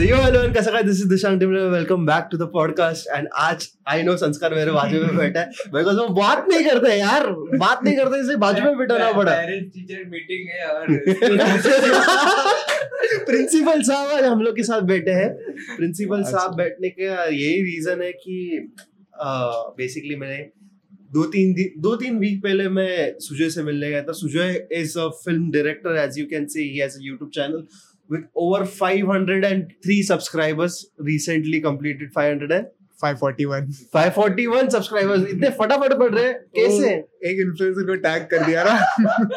कैसा है? Podcast. And आज I know संस्कार मेरे बाजू में बैठा है बिकॉज़ वो बात नहीं करते यार बात नहीं करते इसलिए बाजू में बैठाना पड़ा पेरेंट्स टीचर मीटिंग है और प्रिंसिपल साहब आज हम लोग के साथ बैठे हैं प्रिंसिपल अच्छा। साहब बैठने का यही रीजन है कि बेसिकली मैंने दो तीन दिन दो तीन वीक पहले मैं सुजय से मिलने गया था Sujay is a film director as you can see he has a YouTube channel with over 503 subscribers recently completed 500 and 541 541 subscribers इतने फटाफट बढ़ रहे हैं कैसे एक इन्फ्लुएंसर को टैग कर दिया ना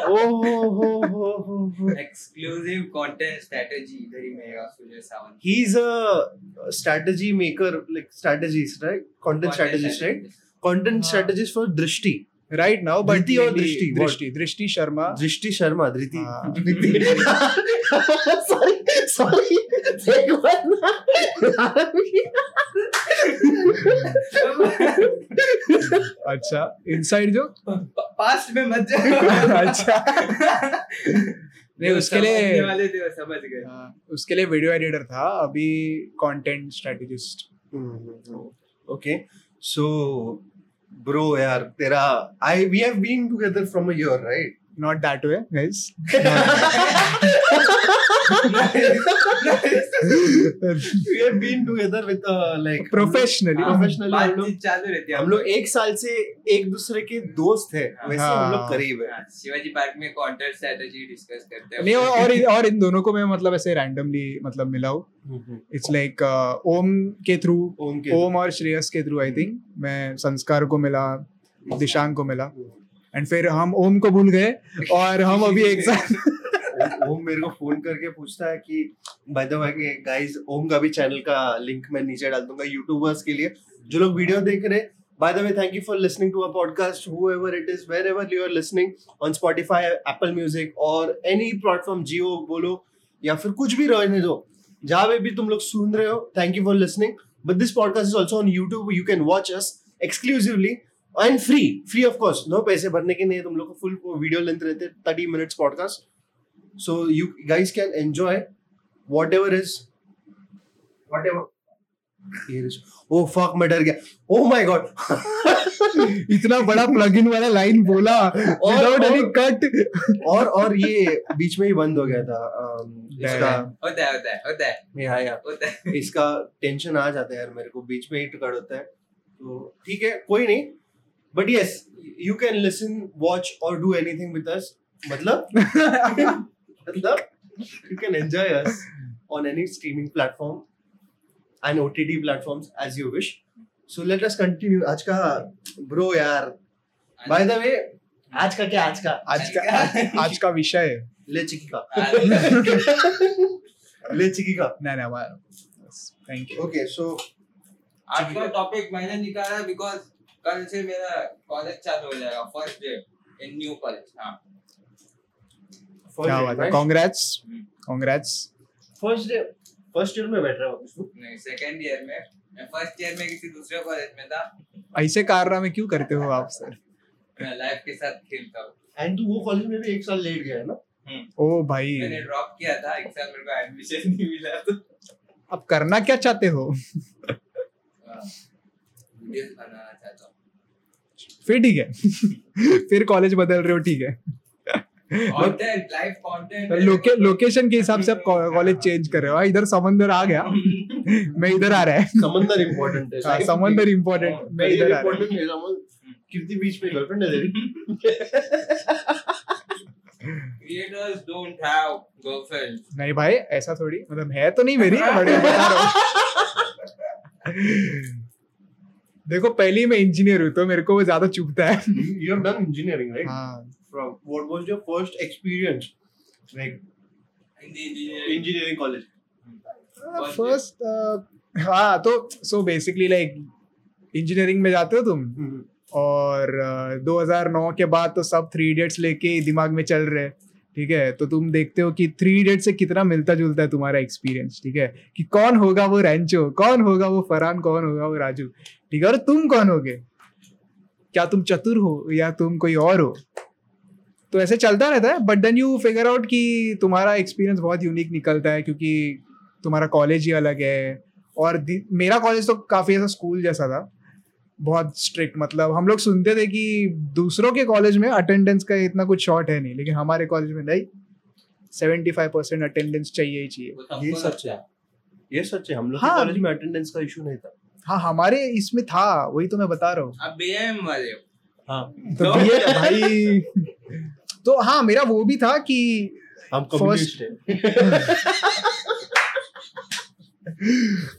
ओ हो हो हो हो हो एक्सक्लूसिव कंटेंट स्ट्रेटजी इधर ही मिलेगा Sujay Sawant he's a strategy maker like strategist right content strategist right content हाँ. strategist for drishti right now but और दृष्टि? दृष्टि दृष्टि शर्मा दृष्टि शर्मा धृति हाँ. सॉरी सॉरी ना अच्छा इनसाइड जो? पास्ट में मत जाओ। अच्छा। नहीं उसके लिए वाले थे समझ गए। हाँ, उसके लिए वीडियो एडिटर था अभी content strategist okay so uh right not that we have been together with uh, like professionally हाँ, professionally हम लोग बातचीत चालू रहती है हम लोग एक साल से एक दूसरे के दोस्त है वैसे हम लोग हाँ। करीब है। हाँ, शिवाजी पार्क में कंटेंट स्ट्रेटजी डिस्कस करते हैं नहीं और और इन- दोनों को मैं मतलब ऐसे रैंडमली मतलब मिला हूँ। इट्स लाइक ओम के थ्रू ओम और श्रेयस के थ्रू आई थिंक मैं संस्कार को मिला दिशांग को मिला। एंड फिर हम ओम को भूल गए और हम अभी एक साथ ओम मेरे को फ़ोन करके पूछता है कि by the way guys Om का भी चैनल का लिंक मैं नीचे डाल दूँगा यूट्यूबर्स के लिए, जो लोग वीडियो देख रहे हैं। By the way thank you for listening to a podcast whoever it is, wherever you are listening, on Spotify, Apple Music और any platform जियो बोलो या फिर कुछ भी रहने दो। जहाँ पे भी तुम लोग सुन रहे हो thank you for listening but this podcast is also on YouTube you can watch us exclusively and free free of course no पैसे भरने के नहीं तुम लोग को फुल वीडियो लेंथ रहते thirty minutes podcast so you guys can enjoy whatever is whatever. Here is, oh fuck मैं डर गया। Oh my god. इतना बड़ा प्लग इन वाला लाइन बोला विदाउट एनी और- कट और और ये बीच में ही बंद हो गया था um, इसका। होता है होता है होता है। या या इसका टेंशन आ जाता है यार मेरे को बीच में ही टिकट होता है। तो ठीक है कोई नहीं। But yes you can listen watch और डू एनीथिंग विद अस मतलब? मतलब you can enjoy us on any streaming platform and OTT platforms as you wish so let us continue आज का ब्रो यार बाय द वे आज का क्या आज का? आज का आज का विषय है। ले चिकी का। ले का। नहीं नहीं हमारा थैंक यू ओके सो आज का टॉपिक मैंने निकाला बिकॉज़ कल से मेरा कॉलेज चालू हो जाएगा first day in new college हाँ। क्या बात है? Congrats. Congrats first day first year में बैठ रहा हूँ नहीं सेकंड ईयर में। मैं फ़र्स्ट ईयर में किसी दूसरे कॉलेज में था। ऐसे कारनामे क्यों करते हो आप सर मैं लाइफ के साथ खेलता हूँ। And तू वो कॉलेज में भी एक साल लेट गया है ना? ओ भाई। मैंने ड्रॉप किया था एक साल मेरे को एडमिशन नहीं मिला तो। अब करना क्या चाहते हो? वीडियोस बनाना चाहता हूँ। फिर ठीक है। फिर कॉलेज बदल रहे हो ठीक है। कंटेंट लाइव कंटेंट लोके, लोकेशन के हिसाब से आप कॉलेज चेंज कर रहे हो। हाँ, इधर समंदर आ गया। मैं इधर आ रहा है। समंदर इम्पोर्टेंट है। हाँ, समंदर इम्पोर्टेंट मैं इधर आ रहा है कीर्ति बीच में गर्लफ्रेंड है तेरी। क्रिएटर्स डोंट हैव गर्लफ्रेंड नहीं भाई ऐसा थोड़ी। मतलब है तो नहीं मेरी बट बता रहा हूँ। देखो पहली मैं इंजीनियर हूँ तो मेरे को वो ज़्यादा चुभता है। You have done engineering right? हाँ। From what was your first experience? Like Hindi engineering engineering. college. First हाँ तो सो बेसिकली लाइक इंजीनियरिंग में जाते हो तुम? हम्म, और uh, 2009 के बाद तो सब थ्री इडियट्स लेके दिमाग में चल रहे ठीक है? तो तुम देखते हो कि थ्री इडियट से कितना मिलता जुलता है तुम्हारा एक्सपीरियंस ठीक है? कि कौन होगा वो रैंचो कौन होगा वो फरहान कौन होगा वो राजू ठीक है? और तुम कौन होगे? क्या तुम चतुर हो या तुम कोई और हो? तो ऐसे चलता रहता है but then you figure out कि तुम्हारा एक्सपीरियंस बहुत यूनिक निकलता है क्योंकि तुम्हारा कॉलेज ही अलग है और मेरा कॉलेज तो काफ़ी ऐसा स्कूल जैसा था बहुत स्ट्रिक्ट मतलब हम लोग सुनते थे कि दूसरों के कॉलेज में अटेंडेंस का इतना कुछ शॉर्ट है नहीं लेकिन हमारे कॉलेज में नहीं सेवेंटी फाइव परसेंट अटेंडेंस चाहिए ही चाहिए। ये सच है। ये सच है हम लोग हाँ, कॉलेज में अटेंडेंस का इशू नहीं था। हाँ हमारे इसमें था वही तो मैं बता रहा हूँ। आप बीएम वाले हो। हाँ। तो तो- ये भाई। तो हाँ मेरा वो भी था कि हम First-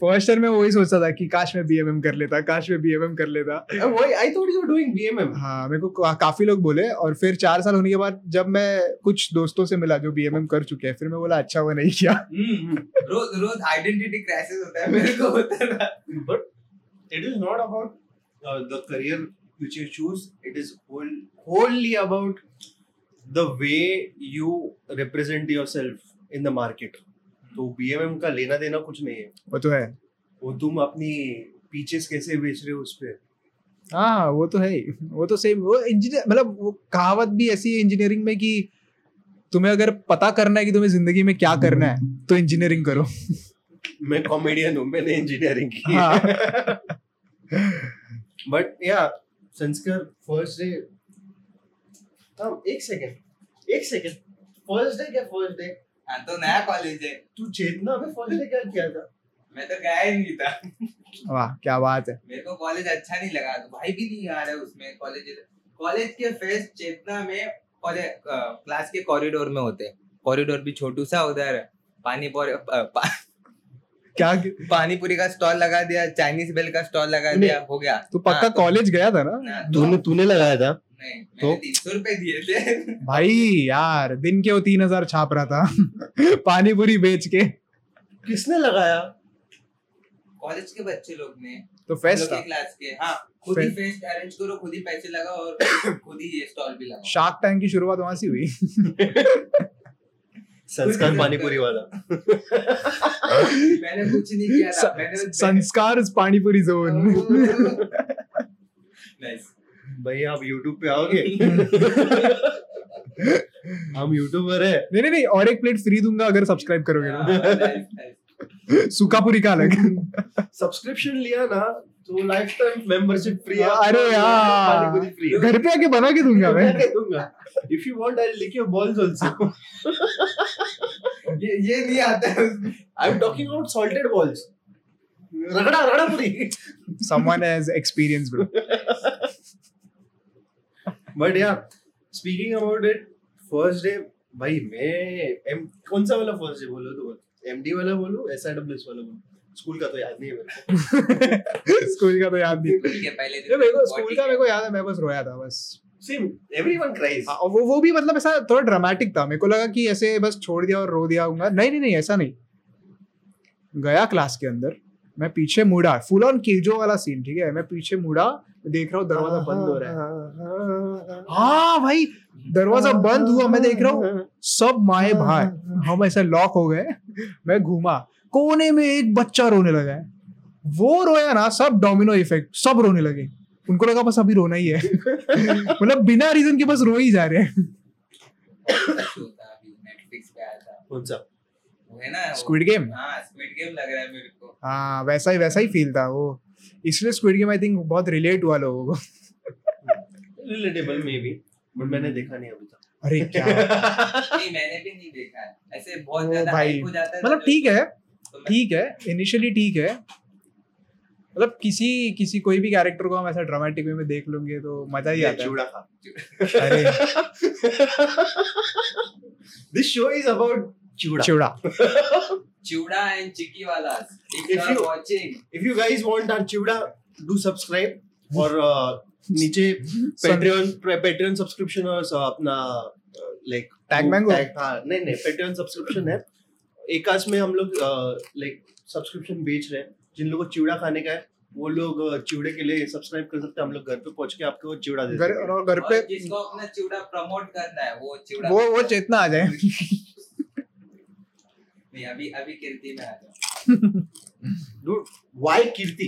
फ़र्स्ट ईयर में वही सोचता था कि काश मैं बीएमएम कर लेता काश मैं बीएमएम कर लेता? I thought you were doing BMM. हाँ मेरे को का, काफ़ी लोग बोले और फिर चार साल होने के बाद जब मैं कुछ दोस्तों से मिला जो बीएमएम कर चुके हैं फिर मैं बोला अच्छा हुआ नहीं किया Mm-hmm. रोज रोज आइडेंटिटी क्राइसिस होता है मेरे को होता था But it is not about uh, the career which you choose. It is whole, wholly about the way you represent yourself in the market. तो BMM का लेना देना कुछ नहीं है। वो तो है। वो तुम अपनी पीचेस कैसे बेच रहे हो उस पे? हाँ वो तो है वो तो सेम वो इंजीनियर मतलब वो कहावत भी ऐसी है इंजीनियरिंग में कि तुम्हें अगर पता करना है कि तुम्हें ज़िंदगी में क्या करना है तो इंजीनियरिंग करो। मैं कॉमेडियन हूँ मैंने इंजीनियरिंग की। हाँ। बट या संस्कार फ़र्स्ट डे हाँ एक सेकंड एक सेकंड फ़र्स्ट डे क्या फ़र्स्ट डे हाँ तो नया कॉलेज है। तू चेतना में फ़र्स्ट डे क्या किया था? मैं तो गया ही नहीं था। वाह क्या बात है। मेरे को कॉलेज अच्छा नहीं लगा तो भाई भी नहीं आ रहा है उसमें कॉलेज कॉलेज के फेस्ट चेतना में और क्लास के कॉरिडोर में होते कॉरिडोर भी छोटू सा उधर पानी पा, क्या पानी पूरी का स्टॉल लगा दिया चाइनीज़ बेल का स्टॉल लगा दिया हो गया। तू पक्का हाँ, तो- कॉलेज गया था ना? हाँ, तो- तूने तूने लगाया था। तो? मैंने तीन सौ रुपए दिए थे। भाई यार दिन के वो तीन हज़ार छाप रहा था। पानी पूरी बेच के। किसने लगाया? कॉलेज के बच्चे लोग ने। तो फेस्ट के क्लास के हाँ खुद ही फेस्ट अरेंज करो खुद ही पैसे लगाओ और खुद ही ये स्टॉल भी लगाओ। शार्क टैंक की शुरुआत वहाँ से हुई। संस्कार पानीपुरी वाला। मैंने कुछ नहीं किया था मैंने संस्कार पानीपुरी जोन नाइस भाई आप YouTube पे आओगे? हम यूट्यूबर है। नहीं नहीं नहीं और एक प्लेट फ्री दूँगा अगर सब्सक्राइब करोगे तो सुकापुरी का अलग। सब्सक्रिप्शन लिया ना तो लाइफ टाइम मेंबरशिप फ्री है। अरे यार। घर पे आके बना के दूँगा मैं। दूँगा। If you want I lick your balls also ये ये नहीं आता है। I am talking about salted balls ragda ragda puri. Someone has experience bro. But yeah speaking about it first day भाई मैं एम कौन सा वाला फ़र्स्ट डे बोलो तो एमडी वाला बोलो एसआईडब्ल्यूएस वाला बोलो? स्कूल का तो याद नहीं है मेरे को। स्कूल का तो याद नहीं। है पहले ये मेरे को स्कूल का मेरे को याद है मैं बस रोया था बस। सेम एवरीवन क्राइज और वो वो भी मतलब ऐसा थोड़ा ड्रामेटिक था मेरे को लगा कि ऐसे बस छोड़ दिया और रो दिया होगा। नहीं नहीं नहीं ऐसा नहीं। गया क्लास के अंदर मैं पीछे मुड़ा फुल ऑन केजो वाला सीन ठीक है? मैं पीछे मुड़ा देख रहा हूँ दरवाज़ा बंद हो रहा है। है हाँ भाई दरवाज़ा बंद हुआ मैं देख रहा हूँ सब माए भाई हम ऐसे लॉक हो गए मैं घूमा। कोने में एक बच्चा रोने लगा है। वो रोया ना सब डोमिनो इफ़ेक्ट सब रोने लगे। उनको लगा बस अभी रोना ही है। मतलब बिना रीजन के बस रो ही जा रहे हैं। है स्क्विड गेम हाँ स्क्विड गेम लग रहा है मेरे को। हाँ वैसा ही वैसा ही फील था वो। इसलिए स्क्विड गेम आई थिंक बहुत रिलेट हुआ लोगों को। रिलेटेबल मे बी बट मैंने देखा नहीं अभी तक। अरे क्या? नहीं मैंने भी नहीं देखा है। ऐसे बहुत ज़्यादा भाई, hype हो जाता है मतलब तो- ठीक है तो ठीक है इनिशियली ठीक है। मतलब किसी किसी कोई भी कैरेक्टर को हम ऐसा ड्रामेटिक वे में देख लेंगे तो मज़ा ही आता है। चूड़ा खा। अरे। दिस शो इज़ अबाउट चूड़ा चिवड़ा. चिवड़ा एंड चिक्की वाला. If If you are watching. if you guys want our चूड़ा do subscribe और uh, नीचे Patreon Patreon subscription और uh, अपना लाइक Tag Mango? हाँ नहीं नहीं Patreon subscription है। एकाश में हम लोग लाइक सब्सक्रिप्शन बेच रहे हैं। जिन लोगों को चिवड़ा खाने का है वो लोग uh, चिवड़े के लिए सब्सक्राइब कर सकते हैं। हम लोग घर पे पहुँच के आपको चिवड़ा दे घर घर पे जिसको अपना चिवड़ा प्रमोट करना है वो चिवड़ा वो वो चेतना आ जाए। नहीं अभी अभी कीर्ति में आ जाओ। Dude, why Kirti?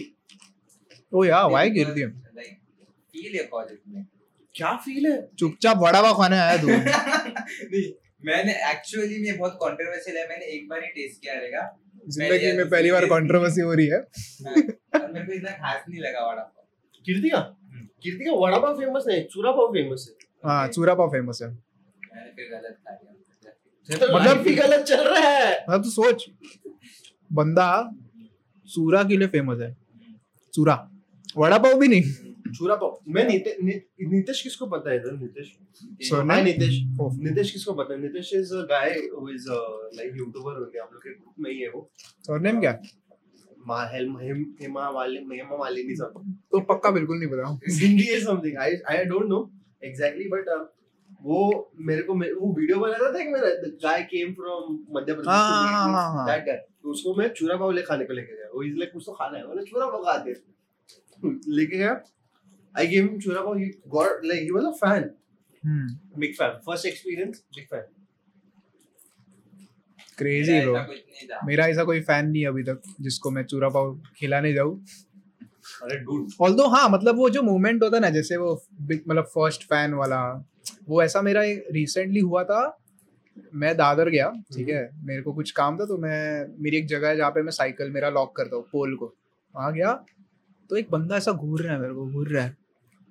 ओ या दिया लाइक फील है कॉलेज में। क्या फील है? चुपचाप वड़ा पाव खाने आया तू। नहीं मैंने एक्चुअली में बहुत कंट्रोवर्शियल है मैंने एक बार ही टेस्ट किया रहेगा। ज़िंदगी में पहली बार कंट्रोवर्सी हो रही है। और मेरे को इतना खास नहीं लगा वड़ा पाव। कीर्ति का? हम्म। कीर्ति का वड़ा पाव फ़ेमस नहीं चूरा पाव फ़ेमस है। हाँ चूरा पाव फ़ेमस है। मैंने फिर गलत खा लिया। मतलब मतलब- भी गलत चल रहा है। मतलब तू सोच। बंदा चूरा के लिए फ़ेमस है। चूरा वड़ा पाव भी नहीं। चूरा पाव। मैं नीते, नी, नीतीश किसको पता है इधर? नीतीश? Surname? हाय नीतीश। Oh. नीतीश किसको पता है? Nitish is a guy who is like YouTuber हो गया। हम लोग के ग्रुप में ही है वो। सरनेम क्या? मा हेल हिम हिमा वाले महिमा मालिनी सब। तो पक्का बिल्कुल नहीं पता। हिंदी है something I I don't know exactly but वो मेरे को मे- वो वीडियो बनाया था एक मेरा गाय केम फ्रॉम मध्य हाँ, हाँ, हाँ, हाँ, हाँ। प्रदेश दैट गाय तो उसको मैं चूरा पाव ले खाने को लेके गया। वो इज़ लाइक कुछ तो खाना है मैंने चूरा पाव खाते लेके गया। I give him chura pav he got like he was a fan hmm big fan first experience big fan crazy bro मेरा ऐसा कोई फ़ैन नहीं अभी तक जिसको मैं चूरा पाव खिलाने जाऊँ। अरे डूड ऑल्दो हाँ मतलब वो जो मोमेंट होता है ना जैसे वो मतलब फ़र्स्ट फ़ैन वाला वो ऐसा मेरा रिसेंटली हुआ था मैं दादर गया ठीक है मेरे को कुछ काम था तो मैं मेरी एक जगह है जहाँ पे मैं साइकिल मेरा लॉक करता हूँ पोल को। वहाँ गया तो एक बंदा ऐसा घूर रहा है मेरे को घूर रहा है।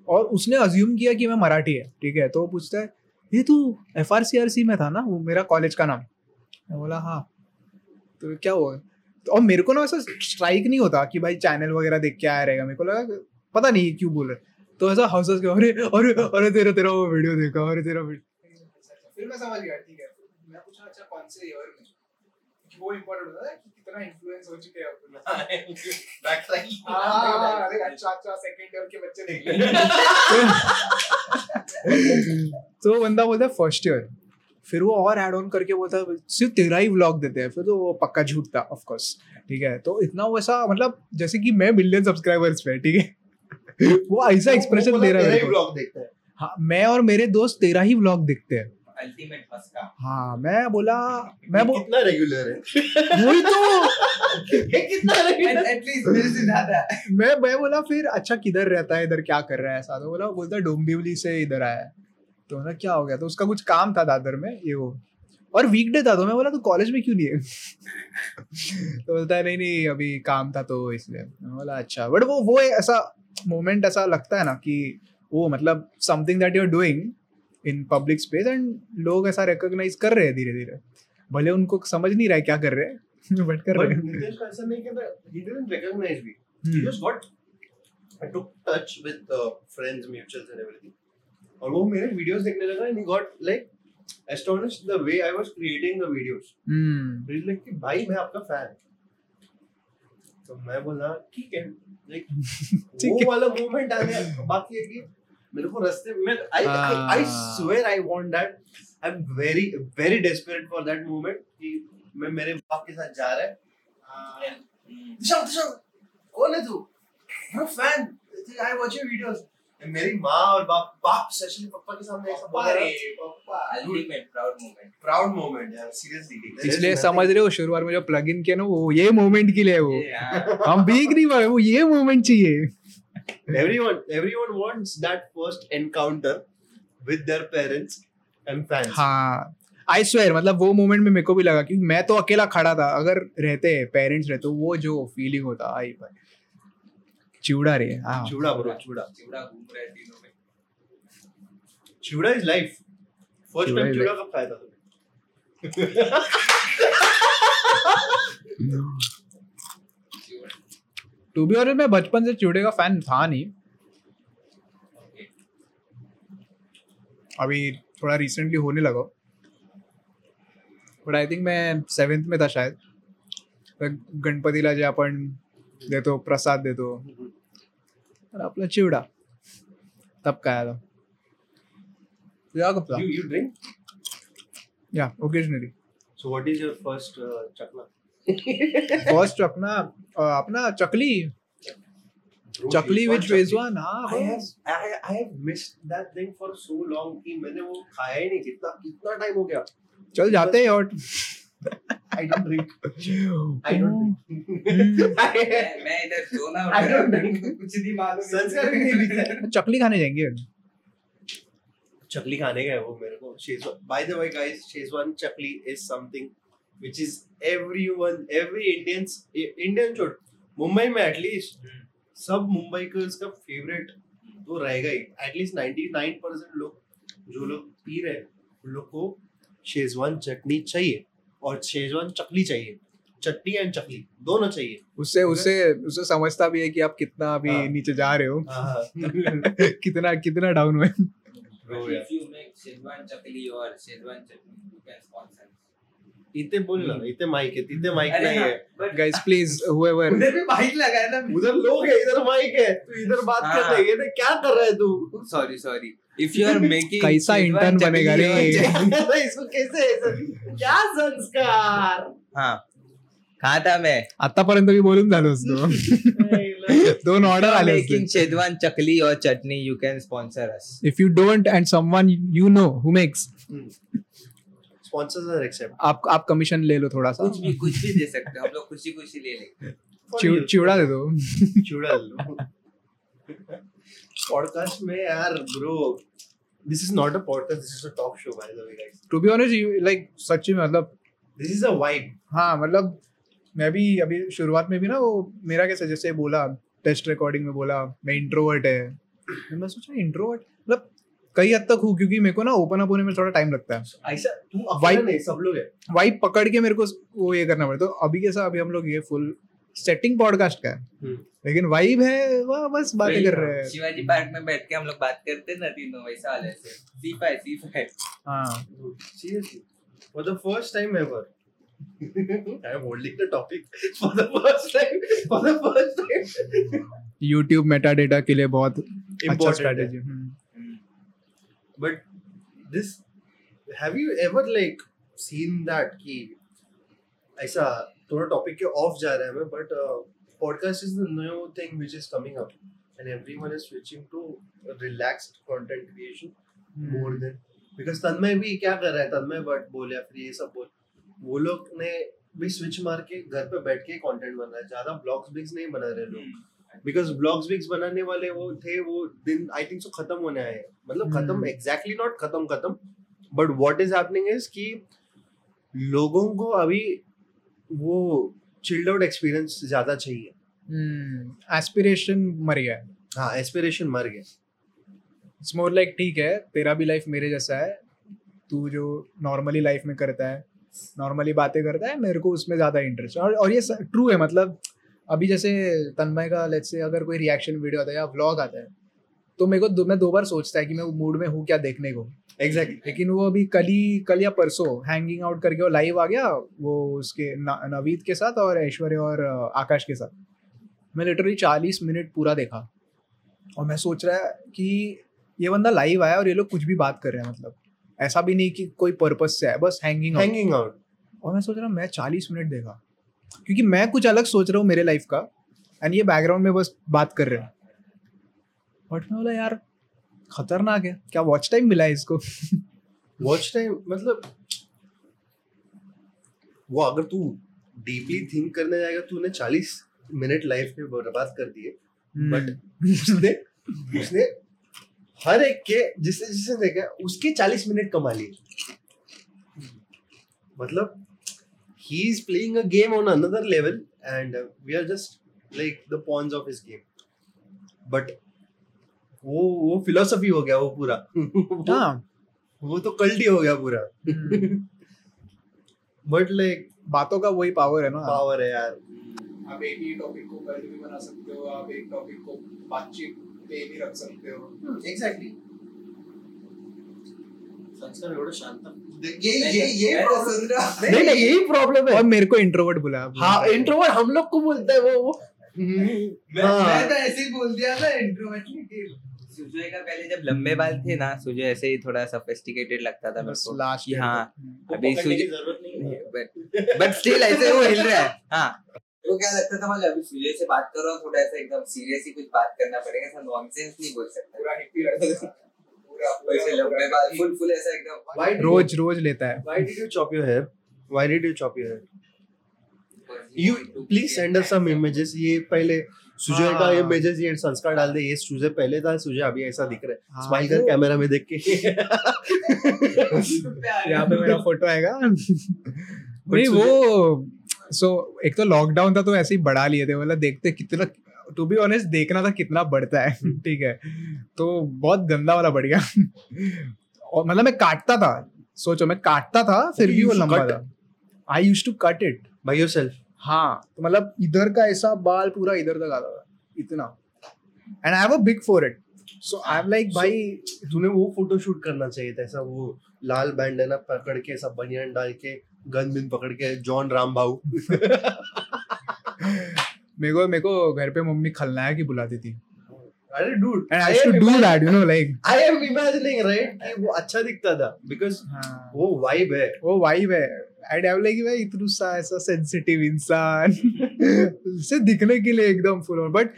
और उसने अज्यूम किया कि मैं मराठी है ठीक है तो वो पूछता है ये तू F R C R C में था ना वो मेरा कॉलेज का नाम? मैं बोला हाँ। तो क्या हुआ? तो और मेरे को ना ऐसा स्ट्राइक नहीं होता कि भाई चैनल वगैरह देख के आया रहेगा मेरे को लगा पता नहीं क्यों बोल रहे तो ऐसा हंस हंस के अरे अरे अरे तेरा तेरा वो वीडियो देखा अरे तेरा फिर मैं समझ गया ठीक है। मैं पूछा अच्छा कौन से ईयर में? वो इम्पोर्टेंट होता है कि कितना इन्फ्लुएंस हो चुके हैं अपन बैक हाँ, अरे अच्छा अच्छा सेकंड ईयर के बच्चे देख तो बंदा बोलता है फ़र्स्ट ईयर फिर वो और ऐड ऑन करके बोलता है सिर्फ़ तेरा ही व्लॉग देते हैं। फिर तो वो पक्का झूठ था ऑफ़ कोर्स ठीक है? तो इतना वैसा मतलब जैसे कि मैं मिलियन सब्सक्राइबर्स पे ठीक है? वो ऐसा एक्सप्रेशन दे रहा है ब्लॉग देखता है. हाँ मैं और मेरे दोस्त तेरा ही व्लॉग देखते हैं। हाँ मैं बोला मैं वो कितना रेगुलर है। वही तो। कितना रेगुलर एटलीस्ट मेरे से ज़्यादा। मैं मैं बोला फिर अच्छा किधर रहता है इधर क्या कर रहा है? ऐसा तो बोला बोलता डोंबिवली से इधर आया है। तो बोला क्या हो गया? तो उसका कुछ काम था दादर में ये वो। और वीकडे था तो मैं बोला तू कॉलेज में क्यों नहीं है? तो बोलता है नहीं नहीं अभी काम था तो इसलिए। बोला अच्छा। बट वो वो ऐसा मोमेंट ऐसा लगता है ना कि वो मतलब something that you are doing in public space and लोग ऐसा रिकॉग्नाइज कर रहे हैं धीरे धीरे भले उनको समझ नहीं रहा है क्या कर रहे हैं बट कर रहे हैं हम्म। uh, और वो मेरे videos देखने लगा and he got like astonished the way I was creating the videos hmm like कि भाई मैं आपका फ़ैन तो मैं बोला ठीक है। ठीक वो है। वाला मोमेंट आ गया बाकी है कि मेरे को रास्ते में I I swear I want that I am very very desperate for that movement कि मैं मेरे बाप के साथ जा रहा है। दिशा दिशा कौन है तू? Fan I watch your videos मेरी माँ और बाप बाप स्पेशली पापा के सामने ऐसा बोल रहा है। Ultimate proud moment proud moment यार सीरियसली इसलिए समझ रहे हो शुरुआत में जो प्लग इन किया ना वो ये मोमेंट के लिए है वो। हम भीग नहीं पाए वो ये मोमेंट चाहिए। Everyone everyone wants that first encounter with their parents and fans. हाँ आई स्वेयर मतलब वो मोमेंट में मेरे को भी लगा कि मैं तो अकेला खड़ा था। अगर रहते पेरेंट्स रहते वो जो फीलिंग होता आई भाई। चिवड़ा रे हाँ। चूड़ा ब्रो चूड़ा। चिवड़ा घूम रहे तीनों में। Chuda is life first time is chuda कब खाया था चिवड़ा टू बी ऑनेस्ट मैं बचपन से चिवड़े का फ़ैन था नहीं। अभी थोड़ा रिसेंटली होने लगा। बट आई थिंक मैं सेवेंथ में था शायद। गणपतीला जे आपण देतो प्रसाद देतो अरे आपला चिवडा. तब काय आलं या कपला यू ड्रिंक या occasionally so what is your first chakla first अपना अपना चकली चकली विच वेज हाँ I I have missed that thing for so long कि मैंने वो खाया ही नहीं कितना कितना टाइम हो गया? चल जाते हैं और I don't drink I don't हम्म। मैं इधर सोना I don't drink. कुछ नहीं मालूम संस्कार भी नहीं बीता है। चकली खाने जाएँगे चकली खाने गए वो मेरे को Schezwan by the way guys Schezwan chakli is something which is everyone every Indians Indian छोड़ मुंबई में एटलीस्ट। सब मुंबई का इसका फेवरेट तो रहेगा ही एटलीस्ट 99 परसेंट लोग जो लोग पी रहे हैं उन लोग को शेजवान चटनी चाहिए और शेजवान चकली चाहिए। चटनी एंड चकली दोनों चाहिए। उससे उससे उससे समझता भी है कि आप कितना अभी हाँ। नीचे जा रहे हो। हाँ, कितना कितना डाउन हुए। इथे बोल ना इथे माइक है इथे माइक नहीं हाँ, है। गाइस प्लीज़ whoever उधर भी माइक लगाया ना। उधर लोग है इधर माइक है तू इधर बात हाँ। कर रहे है क्या कर रहा है तू? Sorry sorry if you are making कैसा intern बनेगा रे? इसको कैसे क्या संस्कार? हाँ। कहा था मैं? आतापर्यंत मी बोलून झालो असतो दोन ऑर्डर आले मेकिंग शेजवान चकली और chutney you can sponsor us if you don't and someone you know who makes sponsors are accept आप आप कमीशन ले लो थोड़ा सा। कुछ भी कुछ भी दे सकते हो हम लोग खुशी खुशी ले लेंगे। चिव- चिवड़ा दे दो। चिवड़ा लो पॉडकास्ट में यार bro this is not a podcast this is a talk show by the way guys to be honest like सच्ची में मतलब दिस इज़ अ वाइब हाँ मतलब मैं भी अभी शुरुआत में भी ना वो मेरा कैसे जैसे बोला टेस्ट रिकॉर्डिंग में बोला मैं इंट्रोवर्ट है। मैं सोचा इंट्रोवर्ट कई हद तक हूँ क्योंकि मेरे को ना ओपन अप होने में थोड़ा टाइम लगता है। ऐसा तू Vibe- सब लोग है। वाइब पकड़ के मेरे को वो ये करना पड़ता है तो अभी कैसा अभी हम लोग ये फुल सेटिंग पॉडकास्ट का है। हम्म। लेकिन वाइब है वह बस बातें कर रहे हैं। शिवाजी पार्क में बैठ के हम लोग बात करते हैं ना तीनों वैसा वाले से सी फाइव सी फाइव हाँ। Seriously, for the first time ever, I am holding the topic. For the first time. For the first time, YouTube meta data के लिए बहुत अच्छा. Strategy But this, have you ever like seen that कि ऐसा थोड़ा topic के of जा रहा है मैं but podcast is the new thing which is coming up and everyone is switching to relaxed content creation more than because Tanmay भी क्या कर रहा है तन्मय बट बोल या फिर ये सब बोल वो लोग ने भी स्विच मार के घर पे बैठ के कंटेंट बना रहा है ज़्यादा ब्लॉग्स बिग्स नहीं बना रहे लोग। बिकॉज़ ब्लॉग्स बिग्स बनाने वाले वो थे वो दिन आई थिंक सो खत्म होने आए मतलब खत्म हम्म। एग्जैक्टली नॉट खत्म खत्म। But what is happening is कि लोगों को अभी वो चिल्ड आउट एक्सपीरियंस ज़्यादा चाहिए। एस्पिरेशन hmm, मर गया। हाँ एस्पिरेशन मर गया। इट्स मोर लाइक ठीक है तेरा भी लाइफ मेरे जैसा है। तू जो नॉर्मली लाइफ में करता है नॉर्मली बातें करता है मेरे को उसमें ज़्यादा इंटरेस्ट और और ये ट्रू है मतलब अभी जैसे तन्मय का लेट्स से अगर कोई रिएक्शन वीडियो आता है या व्लॉग आता है तो मेरे को दो, मैं दो बार सोचता है कि मैं मूड में हूँ क्या देखने को। एग्जैक्टली लेकिन वो अभी कल ही कल या परसों हैंगिंग आउट करके वो लाइव आ गया वो उसके न- नवीद के साथ और ऐश्वर्य और आकाश के साथ। मैं लिटरली चालीस मिनट पूरा देखा। और मैं सोच रहा है कि ये बंदा लाइव आया और ये लोग कुछ भी बात कर रहे हैं मतलब। ऐसा भी नहीं कि कोई पर्पज से है बस हैंगिंग आउट हैंगिंग आउट और मैं सोच रहा हूँ मैं चालीस मिनट देखा। क्योंकि मैं कुछ अलग सोच रहा हूँ मेरे लाइफ का एंड ये बैकग्राउंड में बस बात कर रहे हैं। बट मैं बोला यार खतरनाक है। क्या वॉच टाइम मिला है इसको? वॉच टाइम मतलब वो अगर तू डीपली थिंक करने जाएगा तूने 40 मिनट लाइफ में बर्बाद कर दिए। बट उसने उसने हर एक के जिसने जिसने देखा उसके 40 मिनट कमा लिए। मतलब he is playing a game on another level and we are just like the pawns of his game. But वो वो फिलोसफी हो गया वो पूरा। हाँ। वो तो कल्टी हो गया पूरा। बट लाइक बातों का वही पावर है ना। पावर है यार। आप एक ही टॉपिक को कल भी बना सकते हो आप एक टॉपिक को बातचीत पे भी रख सकते हो। एग्जैक्टली एवढं शांत ये ये ये नहीं नहीं यही प्रॉब्लम है और मेरे को इंट्रोवर्ट बोला हाँ इंट्रोवर्ट हम लोग को बोलता है वो वो मैं। तो ऐसे ही बोल दिया ना इंट्रोवर्ट सुजय का पहले जब लंबे बाल थे ना सुजय ऐसे ही थोड़ा सोफिस्टिकेटेड लगता था मेरे को लास्ट हाँ अभी सुजय ज़रूरत नहीं है बट बट स्टिल ऐसे वो हिल रहा है हाँ वो क्या लगता था मतलब अभी सुजय से बात कर रहा हूँ थोड़ा ऐसा एकदम सीरियस ही कुछ बात करना पड़ेगा ऐसा नॉनसेंस नहीं बोल सकता फुल फुल ऐसा एकदम। रोज रोज लेता है। You, why did you chop your hair? Why did you chop your hair? You please send us some images. ये पहले सुजय का हाँ। इमेजेस ये संस्कार डाल दे। ये सुजय पहले था सुजय अभी ऐसा दिख रहा है। हाँ, स्माइल कर कैमरा में देख के। यहाँ पे मेरा फ़ोटो आएगा। नहीं वो सो एक तो लॉकडाउन था तो ऐसे ही बढ़ा लिए थे। मतलब देखते कितना टू बी ऑनेस्ट देखना था कितना बढ़ता है हम्म। ठीक है। तो बहुत गंदा वाला बढ़ गया। और मतलब मैं काटता था सोचो मैं काटता था फिर भी वो लंबा था। I use to cut it by yourself. हाँ तो मतलब इधर का ऐसा बाल पूरा इधर तक आता था इतना। And I have a big for it so I am like भाई तूने वो फ़ोटो शूट करना चाहिए था ऐसा वो लाल बैंड है ना पकड़ के सब बनियान डाल के गन बिन पकड़ के जॉन राम भाऊ मेरे को मेरे को घर पे मम्मी खलनायक ही बुलाती थी। अरे dude and I to do that you know like I am imagining right कि वो अच्छा दिखता था बिकॉज़ हाँ। वो वाइब है। वो वाइब है। आई हैव लाइक भाई इतना सा ऐसा सेंसिटिव इंसान। से दिखने के लिए एकदम फुल ऑन बट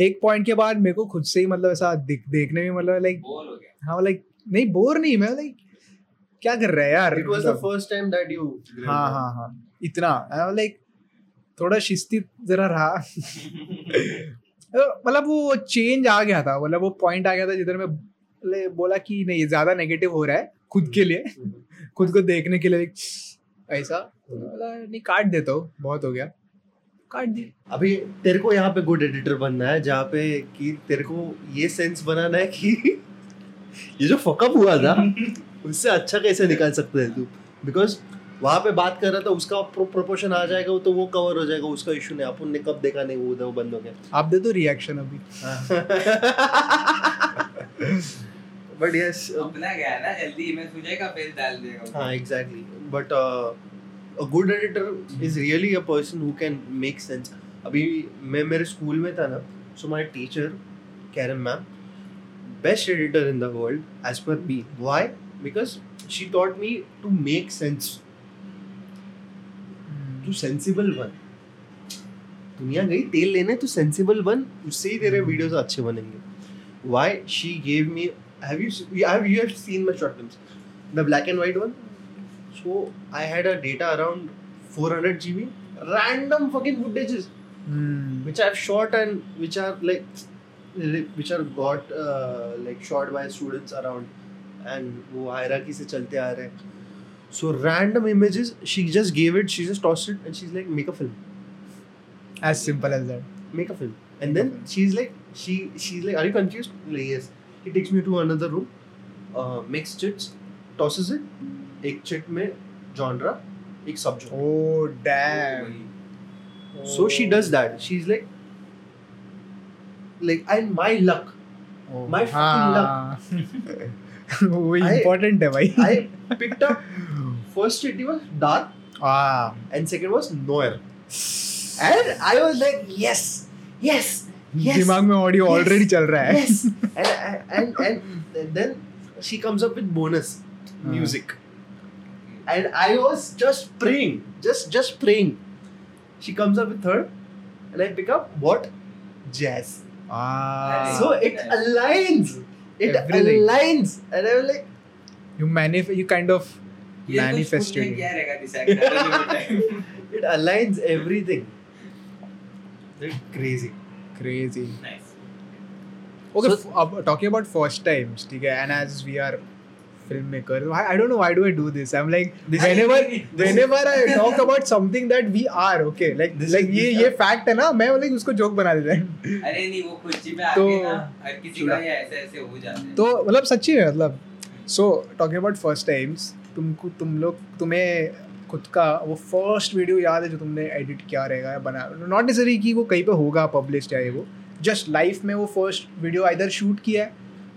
एक पॉइंट के बाद मेरे को खुद से ही मतलब ऐसा दिख देखने में मतलब लाइक हाँ लाइक नहीं बोर नहीं मैं लाइक क्या कर रहा है यार? It was the first time that you हाँ हाँ हाँ। इतना लाइक थोड़ा शिस्ती जरा रहा। मतलब वो चेंज आ गया था मतलब वो पॉइंट आ गया था जिधर मैं बोला कि नहीं ज़्यादा नेगेटिव हो रहा है खुद के लिए खुद को देखने के लिए। ऐसा। बोला, नहीं काट देता हूँ बहुत हो गया। काट दिया। अभी तेरे को यहाँ पे गुड एडिटर बनना है जहाँ पे कि तेरे को ये सेंस बनाना है कि ये जो फकअप हुआ था उससे अच्छा कैसे निकाल सकते हैं तू? बिकॉज़ वहाँ पे बात कर रहा था उसका प्रोपोर्शन आ जाएगा तो वो कवर हो जाएगा उसका इशू नहीं अपन ने कब देखा नहीं वो उधर वो बंद हो गया आप दे दो रिएक्शन अभी। बट यस अपना गया ना जल्दी मैं सुजय का फेस डाल देगा हाँ exactly but a good editor is really a person who can make sense अभी मैं मेरे स्कूल में था ना so my teacher Karen ma'am best editor in the world as per me why because she taught me to make sense तू sensible बन दुनिया गई तेल लेने तू सेंसिबल बन उससे ही तेरे वीडियोस अच्छे बनेंगे why she gave me have you have you have seen my short films the black and white one. So I had a data around 400 GB, random fucking footages Hmm. which I've shot and which are like which are got uh, like shot by students around and वो hierarchy से चलते आ रहे हैं. So random images, she just gave it, she just tossed it, and she's like, make a film, as simple as that make a film. And then she's like, she she's like, are you confused? Like, yes. He takes me to another room, uh, makes chits, tosses it. एक chit में genre, एक sub genre. oh damn So she does that. She's like, like, and my luck. Oh, My fucking हाँ. वो I- important है भाई I picked up first it was dark ah and second was noir. And I was like, yes, yes, yes. दिमाग में audio Yes. Already चल रहा है Yes. and, and, and, and then she comes up with bonus music. And I was just praying, just just praying. She comes up with third, and I pick up what? Jazz. ah so it aligns. It Everything. aligns. And I was like, you manif you kind of तो manifested. क्या रहेगा decide करने it aligns everything. Crazy. crazy Nice. okay So- f- talking about first times ठीक है and as we are filmmakers I, I don't know why do I do this I'm like This- whenever whenever I talk about something that we are okay like This like is- ये ये fact है ना मैं like उसको joke बना देता है अरे नहीं वो कुर्सी में तो- आके ना हर किसी का ये ऐसे ऐसे हो जाते हैं तो मतलब सच्ची है मतलब so talking about first times तुमको तुम लोग तुम्हें खुद का वो फ़र्स्ट वीडियो याद है जो तुमने एडिट किया रहेगा या बना नॉट नेसेसरी कि वो कहीं पे होगा पब्लिश या ये वो जस्ट लाइफ में वो फ़र्स्ट वीडियो आइदर शूट किया है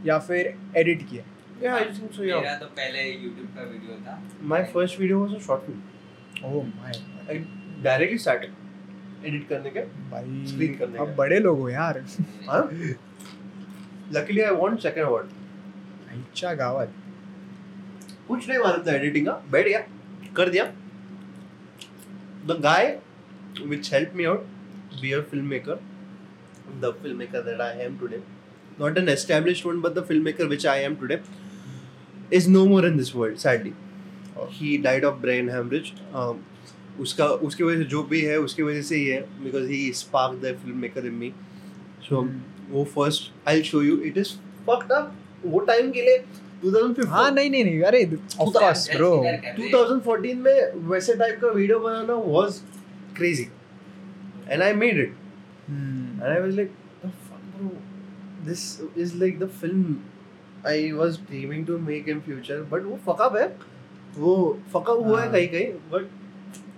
या फिर एडिट किया है Yeah, so. Yeah. मेरा तो पहले YouTube का वीडियो था My first video was a short film. Oh my started edit करने के. भाई Screen करने अब बड़े लोग हो यार हाँ? Luckily, I won second award. अच्छा गावत कुछ नहीं मालूम था एडिटिंग का। बैठ गया कर दिया। The guy which help me out be a film maker the film maker that I am today not an established one but the film maker which I am today is no more in this world sadly he died of brain haemorrhage उसका उसकी वजह से जो भी है उसकी वजह से ही है because he spark the film maker in me so वो first I show you it is fucked up वो टाइम के लिए 2015 हाँ नहीं नहीं नहीं अरे ऑफ़ कोर्स ब्रो 2014 में वैसे टाइप का video banana was crazy and I made it Hmm. and I was like, the fuck, bro, this is like the film I was dreaming to make in future. वो fuck up है, वो fuck up हुआ है हाँ. कहीं कहीं. But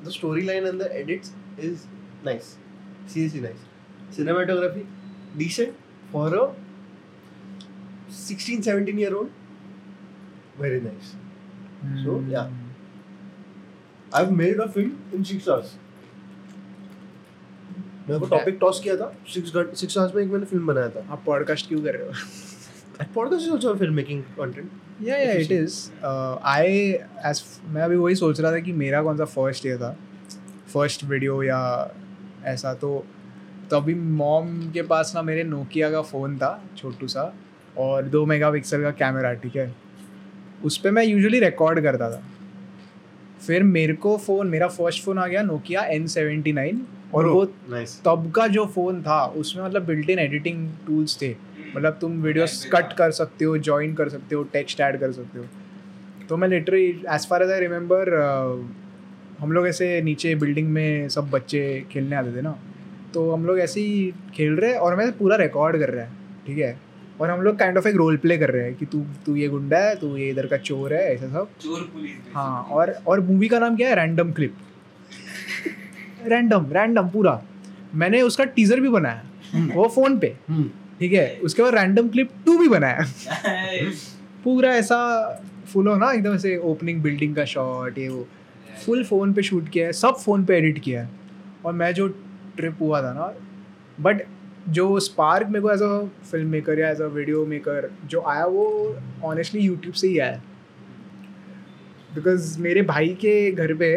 the storyline and the edits is nice, seriously nice. Cinematography decent for a 16, 17 year old. Very nice. Mm. So, Hmm. yeah. I've made a film in six hours. मेरे को topic toss किया था six six hours में एक मैंने film बनाया था आप पॉडकास्ट क्यों कर रहे हो podcast is also film making content या या इट इज़ आई एज मैं अभी वही सोच रहा था कि मेरा कौन सा फ़र्स्ट ये था फ़र्स्ट वीडियो या ऐसा तो तो अभी मॉम के पास ना मेरे नोकिया का फ़ोन था छोटू सा और दो मेगापिक्सल का कैमरा ठीक है उस पर मैं यूजुअली रिकॉर्ड करता था। फिर मेरे को फ़ोन मेरा फ़र्स्ट फ़ोन आ गया नोकिया एन सेवेंटी नाइन और वो नाइस तब का जो फ़ोन था उसमें मतलब बिल्ट इन एडिटिंग टूल्स थे। मतलब तुम वीडियोस कट कर सकते हो जॉइन कर सकते हो टेक्स्ट ऐड कर सकते हो। तो मैं literally as far as I remember हम लोग ऐसे नीचे बिल्डिंग में सब बच्चे खेलने आते थे ना। तो हम लोग ऐसे ही खेल रहे और मैं पूरा रिकॉर्ड कर रहा है ठीक है? और हम लोग काइंड ऑफ़ एक रोल प्ले कर रहे हैं कि तू तू ये गुंडा है तू ये इधर का चोर है ऐसा सब। चोर पुलिस हाँ और और मूवी का नाम क्या है? रैंडम क्लिप रैंडम रैंडम पूरा। मैंने उसका टीजर भी बनाया। वो फ़ोन पे। ठीक है? उसके बाद रैंडम क्लिप टू भी बनाया। पूरा ऐसा फुल हो ना एकदम ऐसे ओपनिंग बिल्डिंग का शॉट ये वो। फुल फ़ोन पे शूट किया है सब फ़ोन पे एडिट किया है। और मैं जो ट्रिप हुआ था ना बट जो स्पार्क मेरे को एज अ फ़िल्म मेकर या एज अ वीडियो मेकर जो आया वो ऑनेस्टली यूट्यूब से ही आया। बिकॉज़ मेरे भाई के घर पे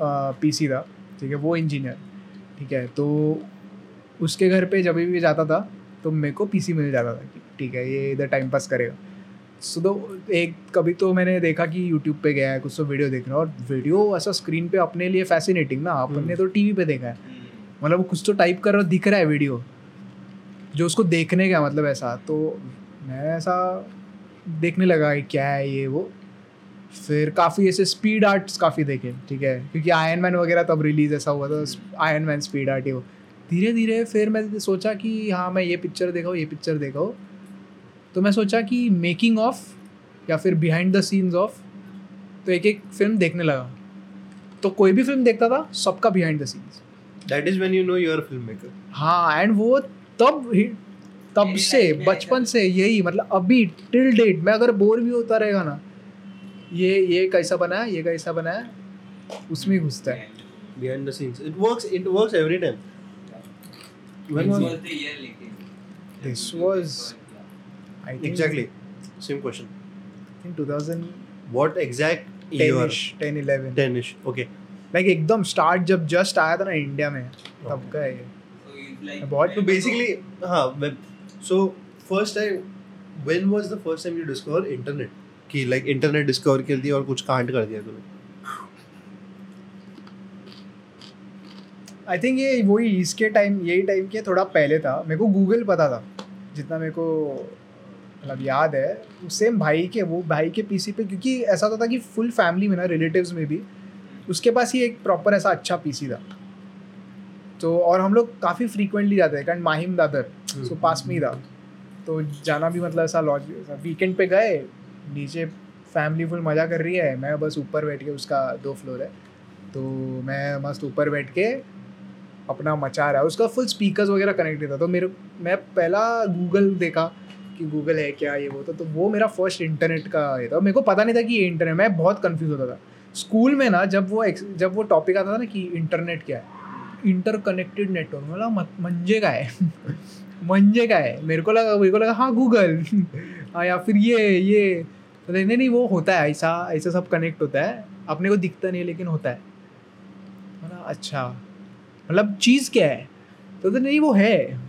पी सी था ठीक है वो इंजीनियर ठीक है तो उसके घर पे जब भी जाता था तो मेरे को पीसी मिल जाता था कि ठीक है ये इधर टाइम पास करेगा। सो तो एक कभी तो मैंने देखा कि यूट्यूब पे गया है कुछ तो वीडियो देखना और वीडियो ऐसा स्क्रीन पे अपने लिए फैसिनेटिंग ना अपने तो टीवी पे देखा है। मतलब कुछ तो टाइप कर रहा दिख रहा है वीडियो जो उसको देखने का मतलब ऐसा तो मैं ऐसा देखने लगा कि क्या है ये वो। फिर काफ़ी ऐसे स्पीड आर्ट्स काफ़ी देखे ठीक है? क्योंकि आयन मैन वगैरह तब रिलीज़ ऐसा हुआ था आयन मैन स्पीड आर्ट ये वो। धीरे धीरे फिर मैं सोचा कि हाँ मैं ये पिक्चर देखा ये पिक्चर देखा हूँ तो मैं सोचा कि मेकिंग ऑफ़ या फिर बिहाइंड द सीन्स ऑफ़ तो एक एक फ़िल्म देखने लगा। तो कोई भी फ़िल्म देखता था सबका behind the scenes that is when you know you are film maker हाँ एंड वो तब ही तब से बचपन से यही मतलब अभी टिल डेट मैं अगर बोर भी होता रहेगा ना ये ये कैसा बना है ये कैसा बना है उसमें घुसता है। Behind the scenes it works it works every time when was the year लेकिन this was I think exactly same question I 2000 what exact year 10 11 10 okay like एकदम स्टार्ट जब जस्ट आया था ना इंडिया में तब का है like बहुत- so basically हाँ web so first time when was the first time you discover internet? कि like internet discover कर दिया और कुछ कांड कर दिया तूने आई थिंक ये वही इसके टाइम यही टाइम के थोड़ा पहले था। मेरे को गूगल पता था जितना मेरे को मतलब याद है सेम भाई के वो भाई के पीसी पे क्योंकि ऐसा होता था कि फुल फैमिली में ना रिलेटिव्स में भी उसके पास ही एक प्रॉपर ऐसा अच्छा पीसी था। तो और हम लोग काफ़ी फ्रीक्वेंटली जाते हैं कारण माहिम दादर सो पास में ही था। तो जाना भी मतलब ऐसा लॉज वीकेंड पे गए नीचे फैमिली फुल मज़ा कर रही है मैं बस ऊपर बैठ के उसका दो फ्लोर है। तो मैं मस्त ऊपर बैठ के अपना मचा रहा है उसका फुल स्पीकर्स वगैरह कनेक्टेड था। तो मेरे मैं पहला गूगल देखा कि गूगल है क्या ये वो तो, तो वो मेरा फ़र्स्ट इंटरनेट का ये था। मेरे को पता नहीं था कि ये इंटरनेट मैं बहुत कंफ्यूज होता था। स्कूल में ना जब वो जब वो टॉपिक आता था ना कि इंटरनेट क्या है इंटर कनेक्टेड नेटवर्क मतलब मंजे का है मंजे का है मेरे को लगा मेरे को लगा हाँ गूगल हाँ या फिर ये ये. तो नहीं नहीं वो होता है ऐसा ऐसा सब कनेक्ट होता है। अपने को दिखता नहीं है लेकिन होता है। बोला, अच्छा। मतलब चीज़ क्या है? तो तो नहीं वो है।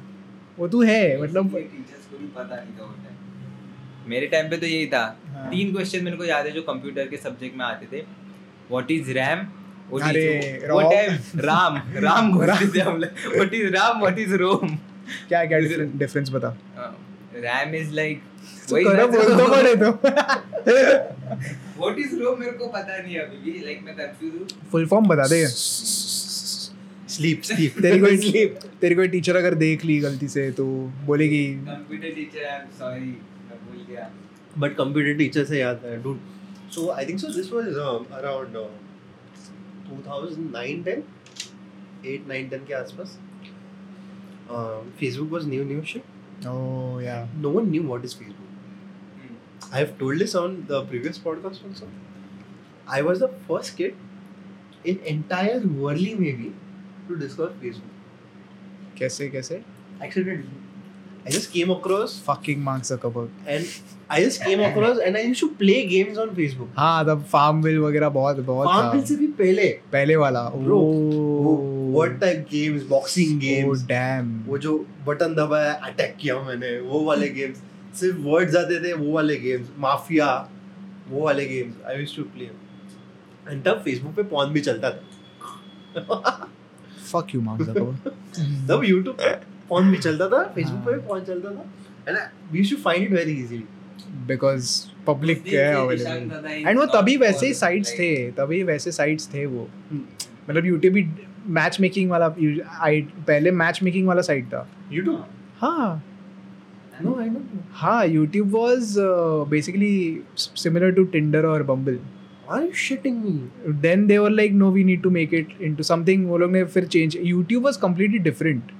वो तू है मतलब टीचर्स को भी पता नहीं होता है मेरे टाइम पे तो यही था। हाँ। तीन क्वेश्चन मेरे को याद है जो कंप्यूटर के सब्जेक्ट में आते थे। व्हाट इज़ रैम अरे, वो राम राम बोलते थे हम लोग। What is RAM what is ROM क्या क्या डिफरेंस बता? रैम इज़ लाइक तो करो बोल तो पड़े तो। व्हाट इज़ रो मेरे को पता नहीं अभी भी लाइक मैं कंफ्यूज हूँ। फुल फॉर्म बता दे। स्लीप स्लीप तेरी कोई तेरी कोई टीचर अगर देख ली गलती से तो बोलेगी computer teacher I am sorry मैं भूल गया। बट कंप्यूटर टीचर से याद है dude so I think so this was around के आसपास। Facebook was new new ship no one knew what is Facebook I have told this on the previous podcast also I was the first kid in entire Worli maybe to discover Facebook कैसे कैसे? Accidentally I just came across fucking Mark Zuckerberg and I just came across and I used to play games on Facebook. हाँ तब फार्मविल वगैरह बहुत बहुत Farmville से भी पहले पहले वाला Bro, वो what type games, boxing games, oh damn वो जो बटन दबाया अटैक किया मैंने वो वाले गेम्स सिर्फ़ वर्ड्स आते थे वो वाले गेम्स माफिया वो वाले games I used to play and तब फेसबुक पे पॉन भी चलता था fuck you Mark Zuckerberg तब यूट्यूब पॉन भी चलता था फेसबुक पे भी पॉन चलता था। And we to find it very easily because public उस दिन है अवेलेबल एंड वो तभी वैसे ही साइट्स थे तभी वैसे साइट्स थे वो. मतलब यूट्यूब भी मैच मेकिंग वाला आई पहले मैच मेकिंग वाला साइट था। यूट्यूब हाँ। नो आई नो हाँ YouTube was basically similar to Tinder और Bumble are you shitting me then they were like no we need to make it into something वो लोग ने फिर change YouTube was completely different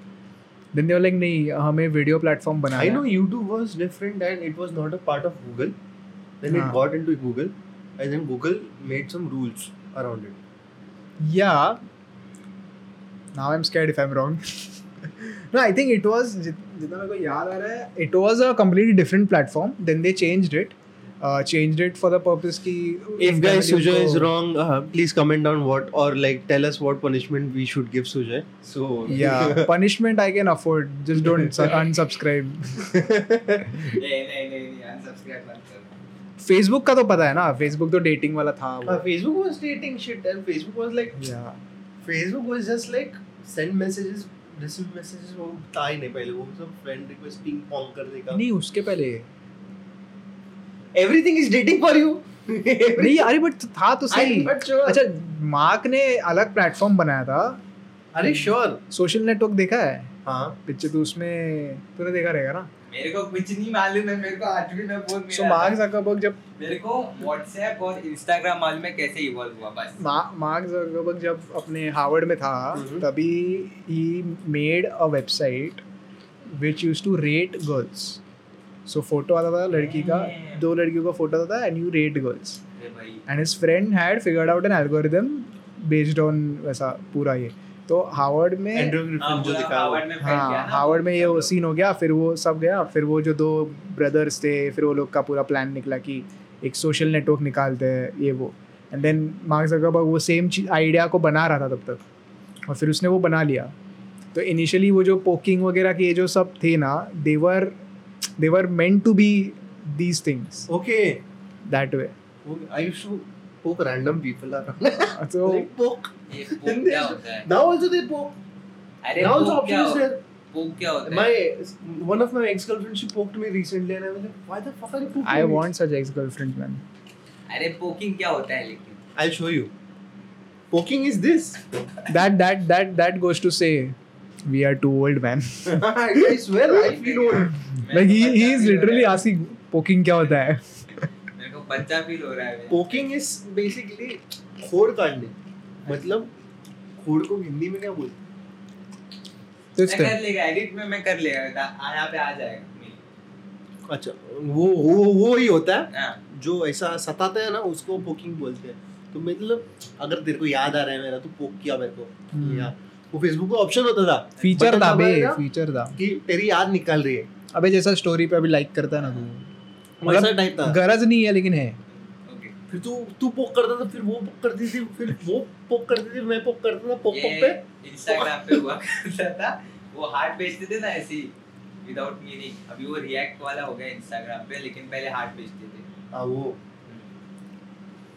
then they like नहीं हमें video platform बनाना I है know YouTube was different and it was not a part of Google. Then हाँ. it got into Google and then Google made some rules around it. Yeah. Now I'm scared if I'm wrong. no, I think it was जित- जितना मेरे को याद आ रहा है it was a completely different platform. Then they changed it. Uh, changed it for the purpose कि If guys को- is wrong, uh, please comment down what or like tell us what punishment we should give Sujay. So yeah, punishment I can afford. Just don't unsubscribe. नहीं नहीं नहीं नहीं unsubscribe कर Facebook का तो पता है ना Facebook तो dating वाला था uh, वो. Facebook was dating shit and Facebook was like Yeah. Facebook was just like send messages, receive messages वो था ही नहीं पहले वो सब friend request ping pong करने का. नहीं उसके पहले Everything is dating for you. नहीं अरे बट था तो सही. अच्छा मार्क ने अलग प्लेटफॉर्म बनाया था अरे sure. सोशल नेटवर्क देखा है हाँ. पिक्चर तो उसमें तूने देखा रहेगा ना मेरे को कुछ नहीं मालूम है मेरे को आठवीं में फ़ोन सो मार्क। जकरबर्ग जब मेरे को व्हाट्सएप और इंस्टाग्राम मालूम है कैसे इवॉल्व हुआ बस मार्क जकरबर्ग जब अपने हार्वर्ड में था Mhm. तभी ही made a website which use to rate girls so photo आता था लड़की का दो लड़कियों का फ़ोटो आता था and you rate girls and his friend had figured out an algorithm based on वैसा पूरा ये. तो हार्वर्ड में हाँ, हाँ हार्वर्ड में ये सीन हो गया फिर वो सब गया फिर वो जो दो ब्रदर्स थे फिर वो लोग का पूरा प्लान निकला कि एक सोशल नेटवर्क निकालते हैं ये वो. एंड देन मार्क जकरबर्ग वो सेम आइडिया को बना रहा था तब तक। और फिर उसने वो बना लिया। तो इनिशियली वो जो पोकिंग वगैरह के ये जो सब थे ना they were they were meant to be these things Okay. That way Okay, I used to poke random people around. तो like poke. क्या होता है Now also they poke. अरे now also option is there. है पोक क्या My one of my ex girlfriends she poked me recently and I was like, why the fuck are you poking I me? Want such ex girlfriend man अरे poking क्या होता है लेकिन I'll show you. Poking is this. That that that that goes to say we are too old man I swear I feel old. like he he is literally asking poking क्या होता है? मेरे को बच्चा फील हो रहा है। Poking is basically खोड़ काटने. मतलब खोड़ को हिंदी में क्या बोलते तो मैं कर लेगा एडिट में मैं कर लेगा यहाँ पे आ जाएगा अच्छा वो वो वो ही होता है। हाँ। जो ऐसा सताता है ना उसको पोकिंग बोलते हैं। तो मतलब अगर तेरे को याद आ रहा है मेरा तो पोक किया मेरे को। हम्म। या वो फेसबुक का ऑप्शन होता था। फीचर था बे फीचर था कि तेरी याद निकाल रही है। अबे जैसा स्टोरी पे अभी लाइक करता है ना तू। टाइप था। गरज नहीं है लेकिन है। फिर तू तू पोक करता था फिर वो पोक करती थी फिर वो पोक करती थी मैं पोक करता था पोक पोक पे। इंस्टाग्राम पे हुआ करता था। वो हार्ट बेचते थे ना ऐसे विदाउट मीनिंग अभी वो रिएक्ट वाला हो गया इंस्टाग्राम पे लेकिन पहले हार्ट बेचते थे। हाँ वो।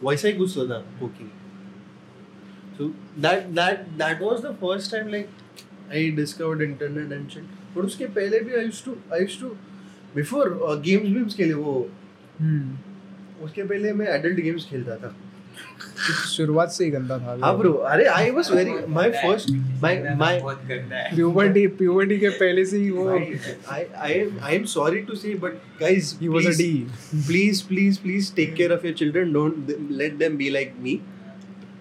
वैसा ही कुछ होता poking so that that that was the first time like I discovered internet and shit but उसके पहले भी I used to I used to before games वेम्स के लिए वो हम्म उसके पहले मैं एडल्ट गेम्स खेलता था शुरुआत से ही गंदा था हाँ ब्रो अरे I was very my first my my है प्यूबर्टी प्यूबर्टी के पहले से ही वो I I am I am sorry to say but guys he was a please, D please please please take care of your children don't th- let them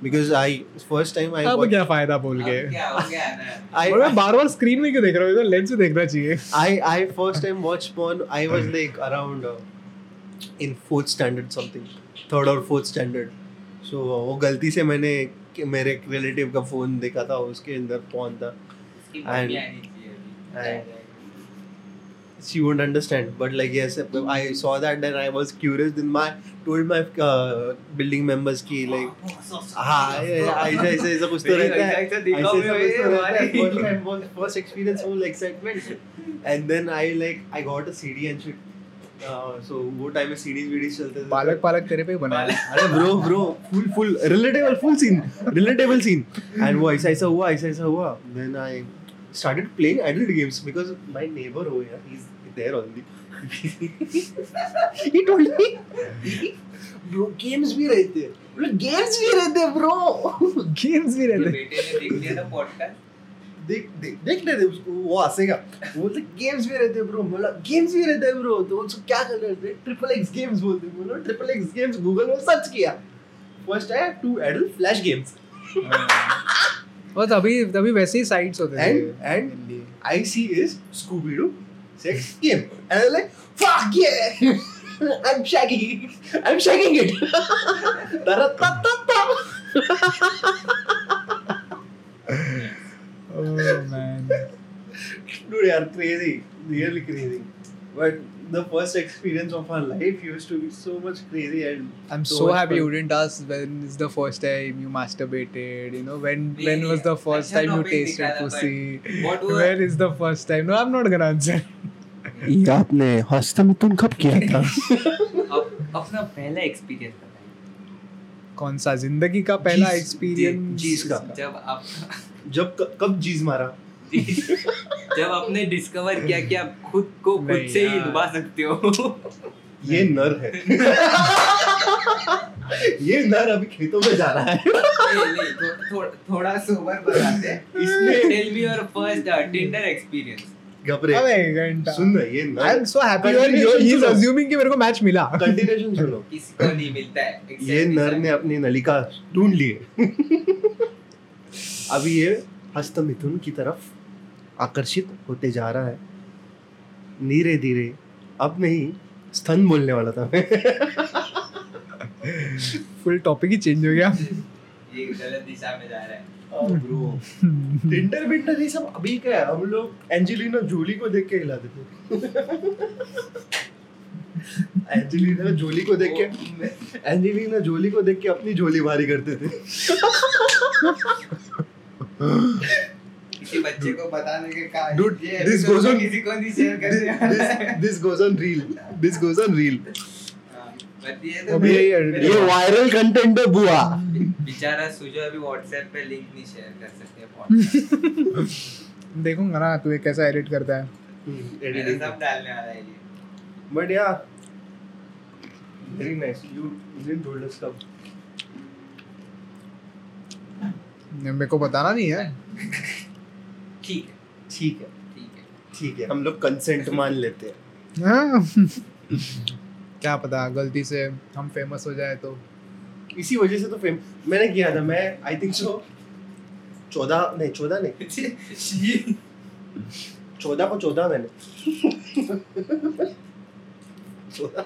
because I first time I अब क्या फ़ायदा बोल के? क्या हो गया मैं बार बार screen में क्यों देख रहा हूँ? इधर लेंस से देखना चाहिए। I I first time watch porn I was like around in fourth standard something third और फोर्थ स्टैंडर्ड सो वो गलती से मैंने मेरे रिलेटिव का फ़ोन देखा था उसके अंदर पॉन था। And she won't understand but like yes i saw that then i was curious then my told my uh, building members ki like हाँ ऐसा ऐसा ऐसा कुछ तो रहता है ऐसा ऐसा दिखाओ ऐसा मेरे कुछ तो रहता है भाई। first experience full excitement and then I like I got a CD and shit uh, वो टाइम में CDs वीडीज चलते थे पालक पालक तेरे पे बना अरे bro bro full full relatable full scene relatable scene and वो ऐसा ऐसा हुआ ऐसा ऐसा हुआ then I started playing adult games because my neighbor over here he's there only. He told me bro games भी रहते हैं। बोले games भी रहते हैं bro. गेम्स भी तो रहते बेटे ने देख लिया था पॉडकास्ट देख देख देख लेते उसको वो हंसेगा। वो बोलते गेम्स भी रहते हैं ब्रो बोला गेम्स भी रहते हैं ब्रो तो उसको क्या कर रहे थे? ट्रिपल एक्स गेम्स बोलते हैं। बोलो ट्रिपल एक्स गेम्स गूगल में सर्च किया। फ़र्स्ट आया टू एडल्ट फ्लैश गेम्स और तभी तभी वैसे ही साइट्स होते थे। And- and- Mainly. I see is six, give. And they're like, fuck yeah! I'm shaking it. I'm shaking it. oh man. Dude, they are crazy. Really crazy. But the first experience of our life used to be so much crazy and I'm So so happy fun. you didn't ask when is the first time you masturbated. You know when नहीं, when नहीं, was the first अच्छा time you tasted pussy? what was- When is the first time? No, I'm not gonna answer. ये आपने हस्तमिथुन कब किया था अपना पहला एक्सपीरियंस कौन सा ज़िंदगी का पहला एक्सपीरियंस जीस का। जब आप जब कब जीज मारा जब आपने डिस्कवर किया कि आप खुद को खुद से ही। डुबा सकते हो। ये नर है। ये नर अभी खेतों में जा रहा है। नहीं, नहीं, थो, थो, थोड़ा सोबर बताते इसने tell me your first Tinder experience घबरे। अबे घंटा। सुन ना ये I am so happy he is सुनो। assuming कि मेरे को मैच मिला। कंटिन्यूशन सुनो। किसी को नहीं मिलता है? ये नर ने अपनी नलिका ढूंढ ली है। अभी ये हस्त मिथुन की तरफ़ आकर्षित होते जा रहा है। धीरे धीरे। अब नहीं स्तन बोलने वाला था मैं। फुल टॉपिक ही चेंज हो गया। ये गलत दिशा में जा रहा है। ब्रो टिंडर बिंडर ये सब अभी क्या है? हम लोग एंजेलिना जोली को देख के हिलाते थे। एंजेलिना जोली को देख के एंजेलिना जोली को देख के अपनी झोली भारी करते थे। किसी बच्चे को बताने के का episode goes में on- किसी को नहीं शेयर करने this this goes on reel this goes on reel ये अभी ये वायरल कंटेंट है बुआ। बेचारा सुजो अभी व्हाट्सएप पे लिंक नहीं शेयर कर सकते। देखूँगा ना तू कैसा एडिट करता है। सब डालने वाला है ये। But yeah very nice you didn't told us कब मेरे को बताना नहीं है। ठीक है। ठीक है। ठीक है। ठीक है। हम लोग कंसेंट मान लेते हैं। हाँ। क्या पता गलती से हम फ़ेमस हो जाए तो। इसी वजह से तो फेम मैंने किया था मैं आई थिंक सो चौदह नहीं चौदह नहीं। चौदह को चौदह मैंने। चौदह।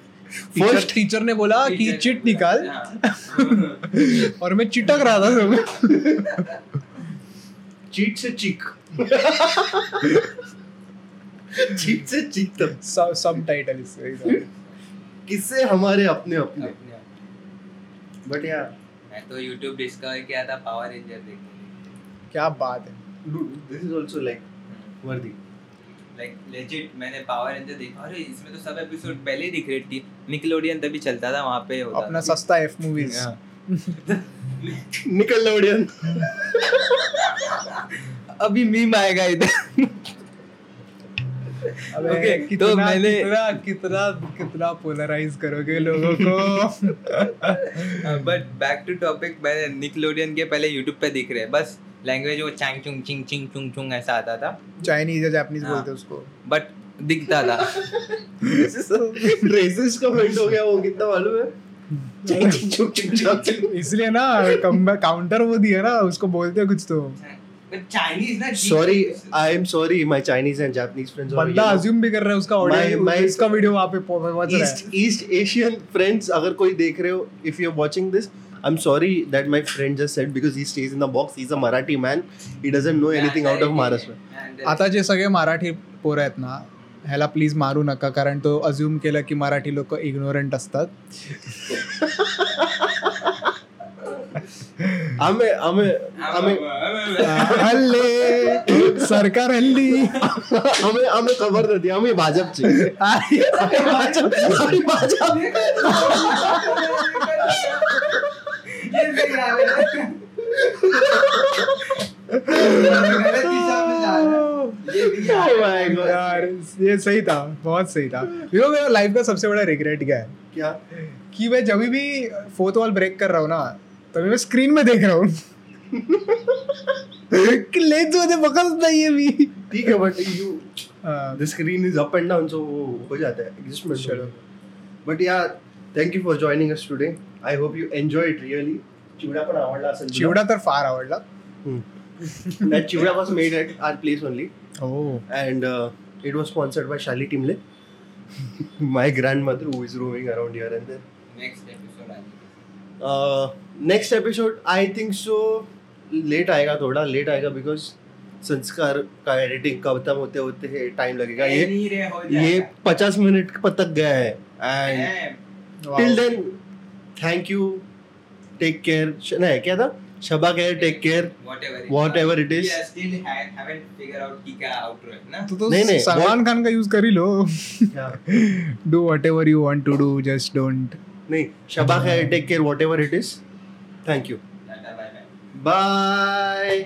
uh, टीचर ने बोला कि चिट निकाल। हाँ। और मैं चिटक रहा था सब चीट से चीक चीट से चीक तक सब सब टाइटल इससे किससे हमारे अपने अपने। बट या मैं तो YouTube डिस्कवर किया था पावर रेंजर देखने क्या बात है। This is also like worthy like legit मैंने पावर रेंजर देखा। अरे इसमें तो सब एपिसोड पहले ही दिख रही थी। निकलोडियन तभी चलता था वहाँ पे होता अपना सस्ता एफ़ मूवीज़ हाँ। अभी मीम आएगा इधर। अबे Okay, तो मैंने- कितना कितना कितना पोलराइज करोगे लोगों को? बट बैक टू टॉपिक मैंने निकलोडियन के पहले यूट्यूब पे दिख रहे हैं। बस लैंग्वेज वो चैंग चुंग चिंग चिंग चुंग चुंग ऐसा आता था। चाइनीज़ या जापानीज हाँ। बोलते हैं उसको। बट दिखता था। रेसिस्ट कमेंट हो गया वो कितना मालूम है? इसलिए ना काउंटर वो दिया ना उसको बोलते हैं कुछ तो। चाइनीज़ ना sorry I am sorry my Chinese and Japanese friends बंदा अज्यूम भी कर रहा है उसका ऑडियो इसका वीडियो वहाँ पे पहुँच रहा ईस्ट ईस्ट एशियन फ्रेंड्स अगर कोई देख रहे हो if you are watching this I am sorry that my friend just said because he stage in the box he is a Marathi man he doesn't know anything out of Maharashtra है आता जे सगळे मराठी पोरं आहेत ना ह्याला please मारू नका कारण तो अज्युम केलं की मराठी लोक इग्नोरंट असतात. आम्ही आम्ही आम्ही हल्ले सरकार हल्ली. आम्ही आम्ही खबर नव्हती आम्ही भाजपचे. आम्ही भाजप आम्ही भाजप Oh my God. यार ये सही था बहुत सही था। यू नो मेरा लाइफ का सबसे बड़ा रिग्रेट क्या है? क्या? कि मैं जब भी फोर्थ वॉल ब्रेक कर रहा हूँ ना तभी मैं स्क्रीन में देख रहा हूँ। कि लेंस मुझे पकड़ नहीं है भी ठीक है but you screen is up and down so वो हो जाता है adjustment चलो। but yeah thank you for joining us today. I hope you enjoyed really. Chivda पण आवडला असेल चिवडा तर फार आवडला. that chivda was made at our place only. हो and uh, it was sponsored by Shali Timle my grandmother who is roaming around here and there next episode uh, next episode I think so late आएगा थोड़ा late आएगा because संस्कार का editing खत्म होते होते time लगेगा ये ये पचास मिनट तक गया है and till then thank you take care नहीं क्या था Shaba care take care Whatever it is. Still haven't figure out की क्या आउटरो है ना? तू तो नहीं, नहीं, सलमान खान का यूज़ कर ही लो। Do whatever you want to do just don't नहीं Shaba care take care whatever it is thank you Tata bye bye bye